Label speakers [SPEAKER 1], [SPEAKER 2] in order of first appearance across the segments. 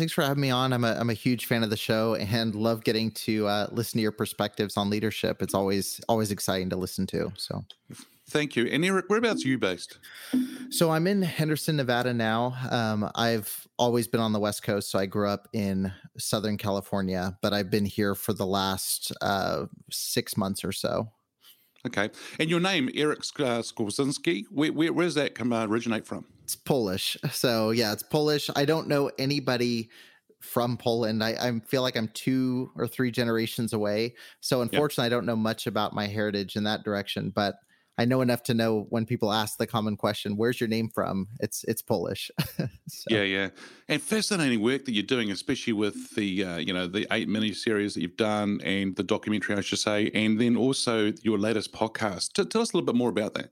[SPEAKER 1] Thanks for having me on. I'm a, I'm a huge fan of the show and love getting to uh, listen to your perspectives on leadership. It's always always exciting to listen to. So,
[SPEAKER 2] thank you. And Eric, whereabouts are you based?
[SPEAKER 1] So I'm in Henderson, Nevada now. Um, I've always been on the West Coast, so I grew up in Southern California, but I've been here for the last uh, six months or so.
[SPEAKER 2] Okay. And your name, Eric uh, Skorzinski, where, where, where, does that come uh, originate from?
[SPEAKER 1] It's Polish. So yeah, it's Polish. I don't know anybody from Poland. I, I feel like I'm two or three generations away. So unfortunately, yep. I don't know much about my heritage in that direction, but I know enough to know when people ask the common question, "Where's your name from?" It's it's Polish.
[SPEAKER 2] so. Yeah, yeah, and fascinating work that you're doing, especially with the uh, you know the eight mini series that you've done and the documentary, I should say, and then also your latest podcast. T- tell us a little bit more about that.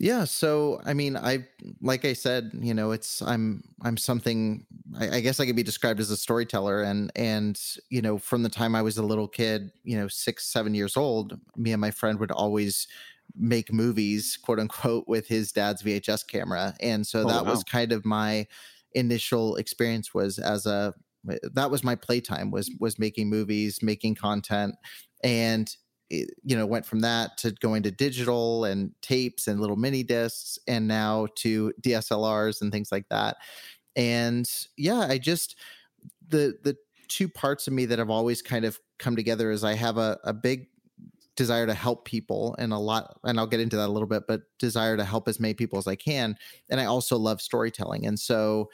[SPEAKER 1] Yeah, so I mean, I like I said, you know, it's I'm I'm something. I, I, guess I could be described as a storyteller, and and you know, from the time I was a little kid, you know, six seven years old, me and my friend would always make movies, quote unquote, with his dad's VHS camera, and so
[SPEAKER 2] oh,
[SPEAKER 1] that
[SPEAKER 2] wow.
[SPEAKER 1] was kind of my initial experience. Was as a that was my playtime was was making movies, making content, and it, you know went from that to going to digital and tapes and little mini discs and now to DSLRs and things like that. And yeah, I just the the two parts of me that have always kind of come together is I have a, a big desire to help people and a lot and I'll get into that a little bit but desire to help as many people as I can and I also love storytelling and so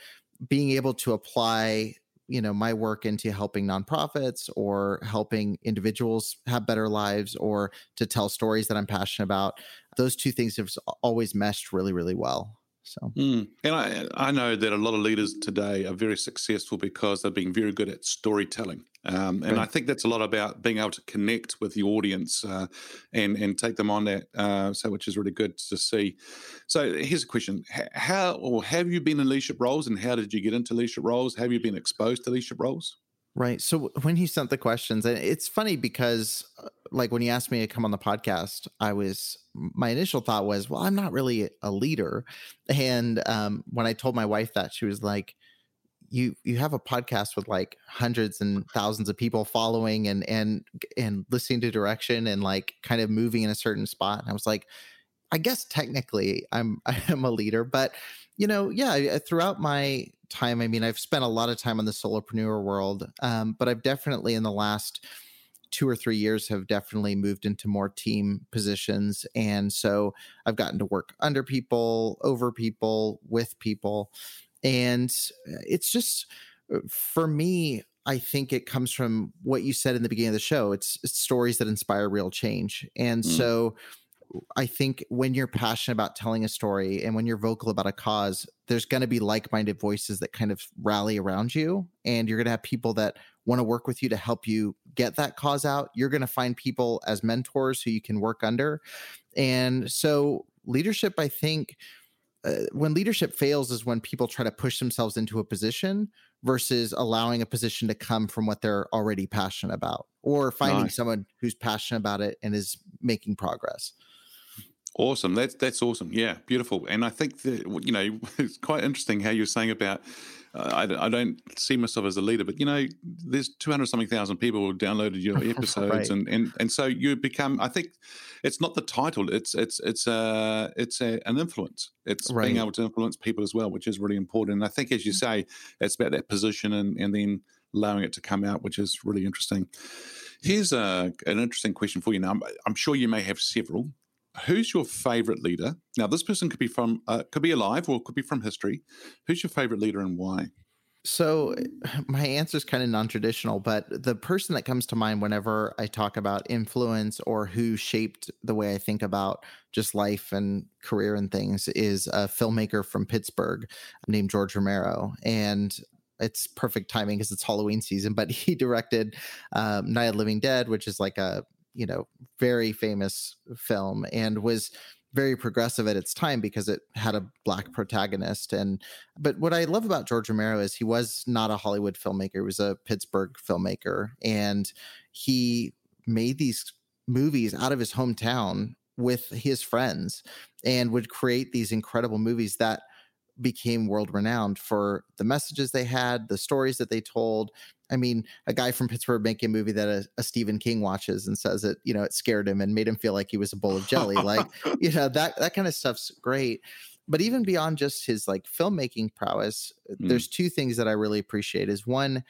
[SPEAKER 1] being able to apply you know my work into helping nonprofits or helping individuals have better lives or to tell stories that i'm passionate about those two things have always meshed really really well so
[SPEAKER 2] mm. and I, I know that a lot of leaders today are very successful because they're being very good at storytelling um, and right. I think that's a lot about being able to connect with the audience uh, and and take them on that. Uh, so, which is really good to see. So, here's a question: How or have you been in leadership roles, and how did you get into leadership roles? Have you been exposed to leadership roles?
[SPEAKER 1] Right. So when he sent the questions, and it's funny because, uh, like, when he asked me to come on the podcast, I was my initial thought was, well, I'm not really a leader. And um, when I told my wife that, she was like you you have a podcast with like hundreds and thousands of people following and and and listening to direction and like kind of moving in a certain spot and i was like i guess technically i'm i'm a leader but you know yeah throughout my time i mean i've spent a lot of time on the solopreneur world um, but i've definitely in the last two or three years have definitely moved into more team positions and so i've gotten to work under people over people with people and it's just uh, for me, I think it comes from what you said in the beginning of the show. It's, it's stories that inspire real change. And mm. so I think when you're passionate about telling a story and when you're vocal about a cause, there's going to be like minded voices that kind of rally around you. And you're going to have people that want to work with you to help you get that cause out. You're going to find people as mentors who you can work under. And so, leadership, I think, uh, when leadership fails is when people try to push themselves into a position versus allowing a position to come from what they're already passionate about or finding nice. someone who's passionate about it and is making progress
[SPEAKER 2] awesome that's that's awesome yeah beautiful and i think that you know it's quite interesting how you're saying about uh, I, I, don't see myself as a leader, but you know, there's 200 something thousand people who downloaded your episodes, right. and, and and so you become. I think it's not the title; it's it's it's a it's a, an influence. It's right. being able to influence people as well, which is really important. And I think, as you say, it's about that position and and then allowing it to come out, which is really interesting. Here's a, an interesting question for you. Now, I'm, I'm sure you may have several who's your favorite leader? Now, this person could be from uh, could be alive or could be from history. Who's your favorite leader and why?
[SPEAKER 1] So, my answer is kind of non traditional, but the person that comes to mind whenever I talk about influence or who shaped the way I think about just life and career and things is a filmmaker from Pittsburgh named George Romero. And it's perfect timing because it's Halloween season, but he directed um, Night of Living Dead, which is like a you know very famous film and was very progressive at its time because it had a black protagonist and but what i love about george romero is he was not a hollywood filmmaker he was a pittsburgh filmmaker and he made these movies out of his hometown with his friends and would create these incredible movies that became world renowned for the messages they had, the stories that they told. I mean, a guy from Pittsburgh making a movie that a, a, Stephen King watches and says it, you know, it scared him and made him feel like he was a bowl of jelly. like, you know, that that kind of stuff's great. But even beyond just his like filmmaking prowess, mm. there's two things that I really appreciate. Is one,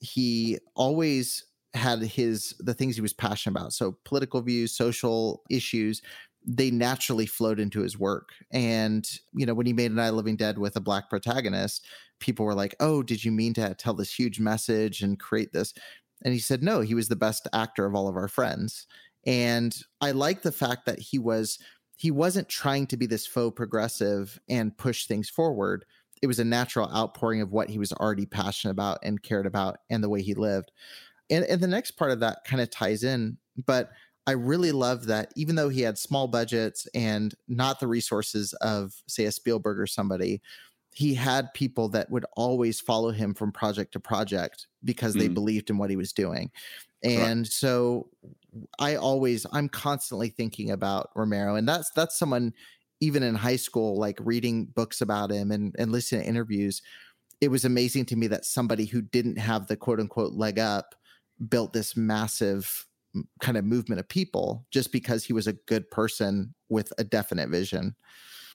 [SPEAKER 1] he always had his the things he was passionate about so political views social issues they naturally flowed into his work. And, you know, when he made An Night Living Dead with a black protagonist, people were like, oh, did you mean to tell this huge message and create this? And he said, no, he was the best actor of all of our friends. And I like the fact that he was he wasn't trying to be this faux progressive and push things forward. It was a natural outpouring of what he was already passionate about and cared about and the way he lived. And, and the next part of that kind of ties in, but I really love that even though he had small budgets and not the resources of, say, a Spielberg or somebody, he had people that would always follow him from project to project because mm. they believed in what he was doing. And so I always I'm constantly thinking about Romero and that's that's someone even in high school like reading books about him and and listening to interviews it was amazing to me that somebody who didn't have the quote unquote leg up built this massive kind of movement of people just because he was a good person with a definite vision.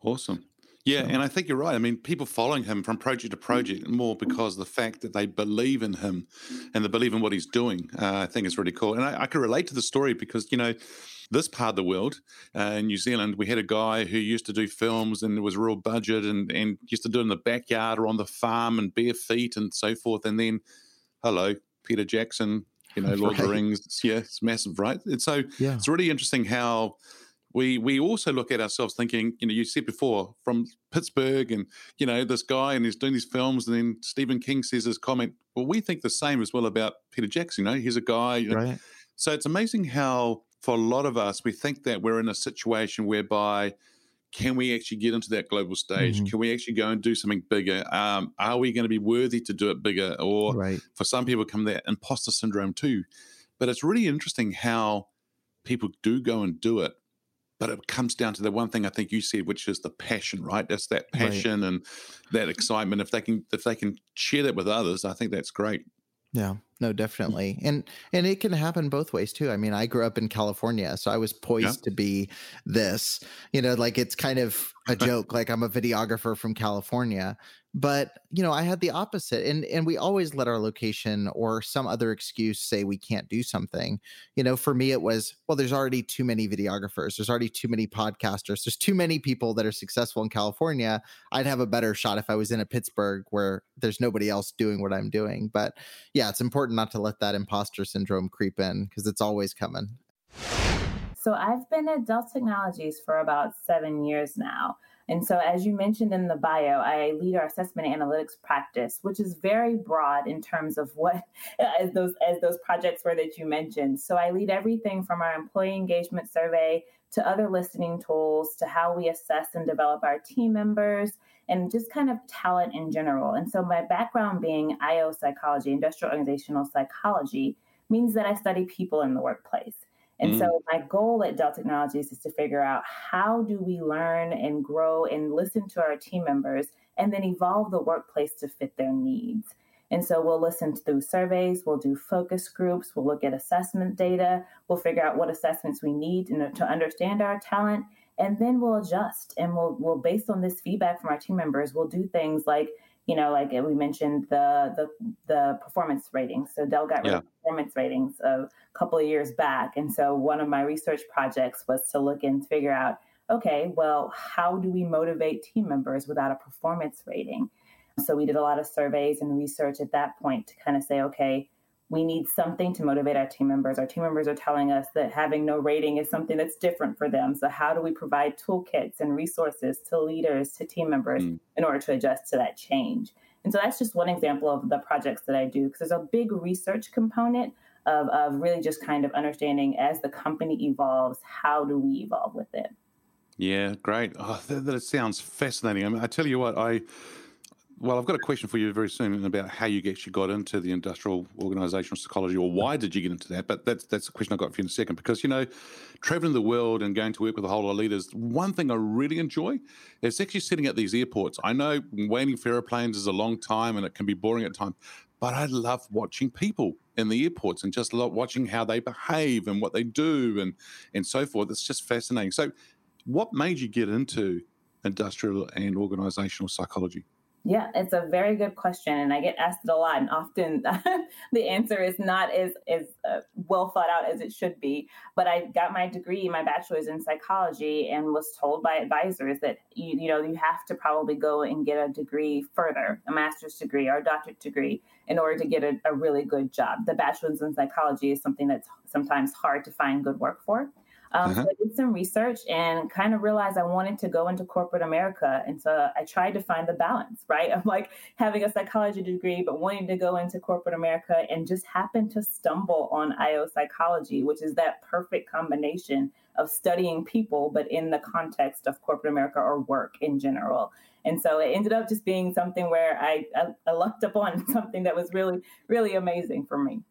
[SPEAKER 2] Awesome. Yeah, so. and I think you're right. I mean, people following him from project to project more because the fact that they believe in him and they believe in what he's doing. Uh, I think is really cool. And I, I can relate to the story because, you know, this part of the world, uh, in New Zealand, we had a guy who used to do films and it was real budget and, and used to do it in the backyard or on the farm and bare feet and so forth. And then, hello, Peter Jackson you know, Lord right. of the Rings. Yeah, it's massive, right? And so yeah. it's really interesting how we we also look at ourselves thinking, you know, you said before from Pittsburgh and you know this guy and he's doing these films, and then Stephen King says his comment. Well, we think the same as well about Peter Jackson. You know, he's a guy. You know? Right. So it's amazing how for a lot of us we think that we're in a situation whereby can we actually get into that global stage? Mm-hmm. Can we actually go and do something bigger? Um, are we going to be worthy to do it bigger? Or right. for some people, come that imposter syndrome too. But it's really interesting how people do go and do it. But it comes down to the one thing I think you said, which is the passion, right? That's that passion right. and that excitement. If they can, if they can share that with others, I think that's great.
[SPEAKER 1] Yeah, no, definitely. And and it can happen both ways too. I mean, I grew up in California, so I was poised yeah. to be this. You know, like it's kind of a joke like I'm a videographer from California, but you know i had the opposite and and we always let our location or some other excuse say we can't do something you know for me it was well there's already too many videographers there's already too many podcasters there's too many people that are successful in california i'd have a better shot if i was in a pittsburgh where there's nobody else doing what i'm doing but yeah it's important not to let that imposter syndrome creep in because it's always coming
[SPEAKER 3] so i've been at dell technologies for about seven years now and so, as you mentioned in the bio, I lead our assessment analytics practice, which is very broad in terms of what as those as those projects were that you mentioned. So, I lead everything from our employee engagement survey to other listening tools to how we assess and develop our team members and just kind of talent in general. And so, my background being IO psychology, industrial organizational psychology, means that I study people in the workplace. And mm. so my goal at Dell Technologies is to figure out how do we learn and grow and listen to our team members and then evolve the workplace to fit their needs. And so we'll listen through surveys, we'll do focus groups, we'll look at assessment data, we'll figure out what assessments we need to, to understand our talent, and then we'll adjust. And we'll, we'll, based on this feedback from our team members, we'll do things like, you know, like we mentioned the the, the performance ratings. So Dell got yeah. performance ratings a couple of years back, and so one of my research projects was to look and figure out, okay, well, how do we motivate team members without a performance rating? So we did a lot of surveys and research at that point to kind of say, okay, we need something to motivate our team members. Our team members are telling us that having no rating is something that's different for them. So, how do we provide toolkits and resources to leaders, to team members mm. in order to adjust to that change? And so, that's just one example of the projects that I do because there's a big research component of, of really just kind of understanding as the company evolves, how do we evolve with it?
[SPEAKER 2] Yeah, great. Oh, that, that sounds fascinating. I, mean, I tell you what, I well, I've got a question for you very soon about how you actually got into the industrial organizational psychology, or why did you get into that? But that's that's a question I've got for you in a second. Because you know, traveling the world and going to work with a whole lot of leaders, one thing I really enjoy is actually sitting at these airports. I know waiting for airplanes is a long time and it can be boring at times, but I love watching people in the airports and just love watching how they behave and what they do and and so forth. It's just fascinating. So, what made you get into industrial and organizational psychology?
[SPEAKER 3] Yeah, it's a very good question, and I get asked it a lot. And often, the answer is not as as uh, well thought out as it should be. But I got my degree, my bachelor's in psychology, and was told by advisors that you you know you have to probably go and get a degree further, a master's degree or a doctorate degree, in order to get a, a really good job. The bachelor's in psychology is something that's sometimes hard to find good work for. Um, uh-huh. So I did some research and kind of realized I wanted to go into corporate America. And so I tried to find the balance, right? Of like having a psychology degree, but wanting to go into corporate America and just happened to stumble on IO psychology, which is that perfect combination of studying people, but in the context of corporate America or work in general. And so it ended up just being something where I, I, I lucked upon something that was really, really amazing for me.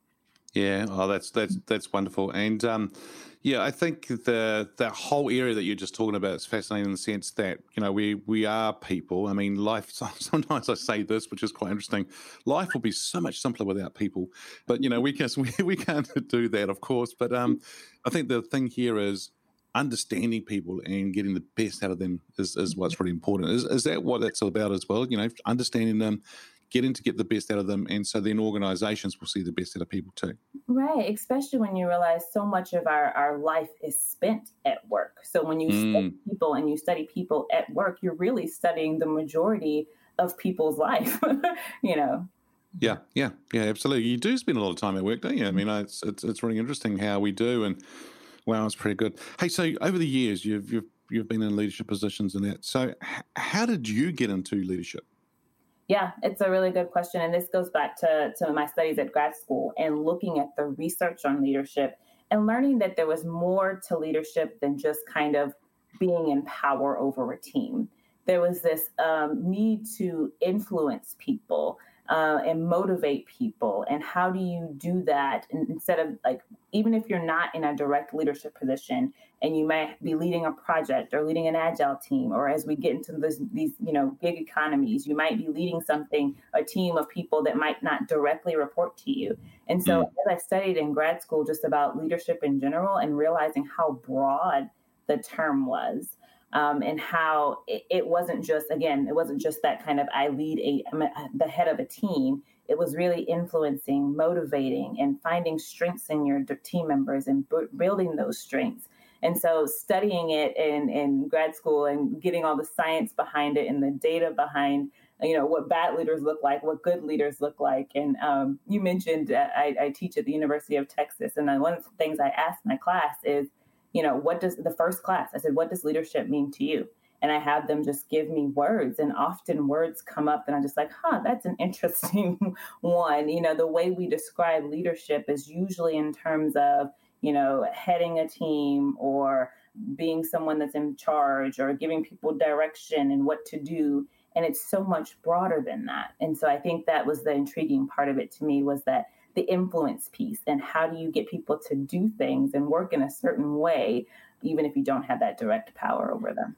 [SPEAKER 2] Yeah, oh, that's that's that's wonderful. And um, yeah, I think the the whole area that you're just talking about is fascinating in the sense that you know we we are people. I mean, life. Sometimes I say this, which is quite interesting. Life will be so much simpler without people, but you know we can we, we can't do that, of course. But um, I think the thing here is understanding people and getting the best out of them is, is what's really important. Is, is that what that's all about as well? You know, understanding them, getting to get the best out of them. And so then organizations will see the best out of people too.
[SPEAKER 3] Right. Especially when you realize so much of our, our life is spent at work. So when you mm. study people and you study people at work, you're really studying the majority of people's life, you know?
[SPEAKER 2] Yeah, yeah, yeah, absolutely. You do spend a lot of time at work, don't you? I mean, it's it's, it's really interesting how we do, and wow, it's pretty good. Hey, so over the years, you've you've you've been in leadership positions and that. So, h- how did you get into leadership?
[SPEAKER 3] Yeah, it's a really good question. And this goes back to, to my studies at grad school and looking at the research on leadership and learning that there was more to leadership than just kind of being in power over a team. There was this um, need to influence people, uh, and motivate people and how do you do that instead of like even if you're not in a direct leadership position and you might be leading a project or leading an agile team or as we get into this, these you know gig economies you might be leading something a team of people that might not directly report to you and so mm. as i studied in grad school just about leadership in general and realizing how broad the term was um, and how it, it, wasn't just again it wasn't just that kind of i lead a I'm a, the head of a team. It was really influencing motivating and finding strengths in your team members and b- building those strengths. And so studying it in, in grad school and getting all the science behind it and the data behind you know what bad leaders look like what good leaders look like. And um, you mentioned uh, I, I teach at the university of texas. And one of the things i ask my class is you know, what does the first class? I said, what does leadership mean to you? And I have them just give me words, and often words come up, and I'm just like, huh, that's an interesting one. You know, the way we describe leadership is usually in terms of, you know, heading a team or being someone that's in charge or giving people direction and what to do and it's so much broader than that and so i think that was the intriguing part of it to me was that the influence piece and how do you get people to do things and work in a certain way, even if you don't have that direct power over them.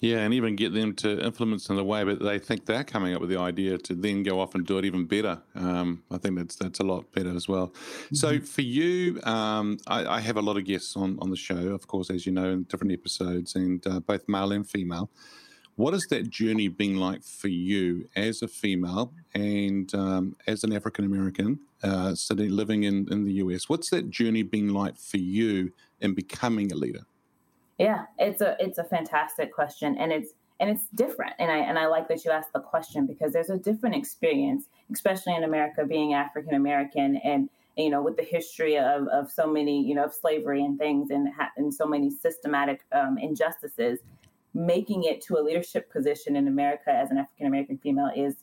[SPEAKER 2] Yeah, and even get them to influence in a way that they think they're coming up with the idea to then go off and do it even better. Um, I think that's that's a lot better as well. Mm-hmm. So for you, um, I, I, have a lot of guests on on the show, of course, as you know, in different episodes, and uh, both male and female. What has that journey been like for you as a female and um, as an African American uh, sitting living in in the US? What's that journey been like for you in becoming a leader?
[SPEAKER 3] Yeah, it's a it's a fantastic question, and it's and it's different. And I and I like that you asked the question because there's a different experience, especially in America, being African American, and you know, with the history of of so many, you know, of slavery and things, and and so many systematic um, injustices. Making it to a leadership position in America as an African American female is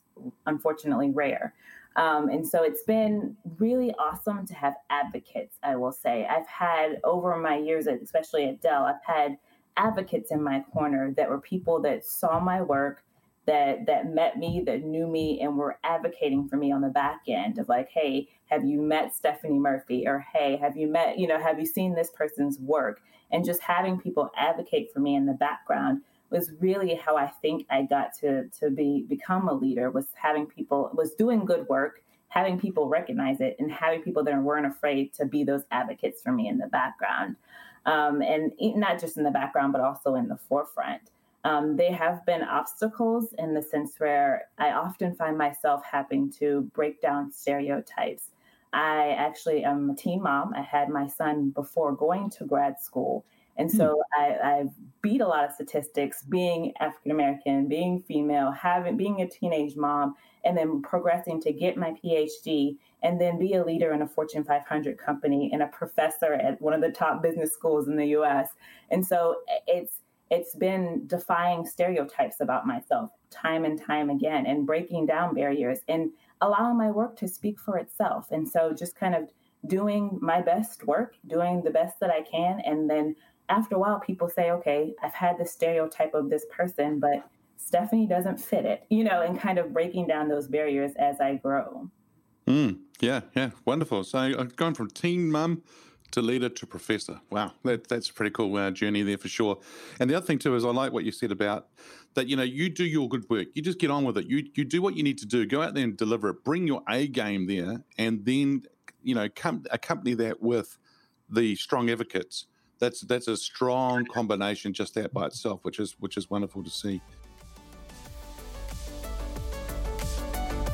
[SPEAKER 3] unfortunately rare. Um, and so it's been really awesome to have advocates, I will say. I've had over my years, especially at Dell, I've had advocates in my corner that were people that saw my work, that that met me, that knew me, and were advocating for me on the back end of like, hey, have you met Stephanie Murphy? Or hey, have you met, you know, have you seen this person's work? And just having people advocate for me in the background was really how I think I got to to be become a leader was having people was doing good work, having people recognize it, and having people that weren't afraid to be those advocates for me in the background, um, and not just in the background but also in the forefront. Um, they have been obstacles in the sense where I often find myself having to break down stereotypes. I actually am a teen mom. I had my son before going to grad school. And hmm. so I, I've beat a lot of statistics being African American, being female, having being a teenage mom, and then progressing to get my PhD and then be a leader in a Fortune 500 company and a professor at one of the top business schools in the US. And so it's it's been defying stereotypes about myself time and time again and breaking down barriers and allowing my work to speak for itself. And so just kind of doing my best work, doing the best that I can, and then after a while, people say, okay, I've had the stereotype of this person, but Stephanie doesn't fit it, you know, and kind of breaking down those barriers as I grow.
[SPEAKER 2] Mm, yeah, yeah, wonderful. So I've gone from teen mum to leader to professor. Wow, that, that's a pretty cool uh, journey there for sure. And the other thing too is I like what you said about that. You know, you do your good work. You just get on with it. You you do what you need to do. Go out there and deliver it. Bring your A game there, and then you know, come accompany that with the strong advocates that's that's a strong combination just that by itself, which is which is wonderful to see.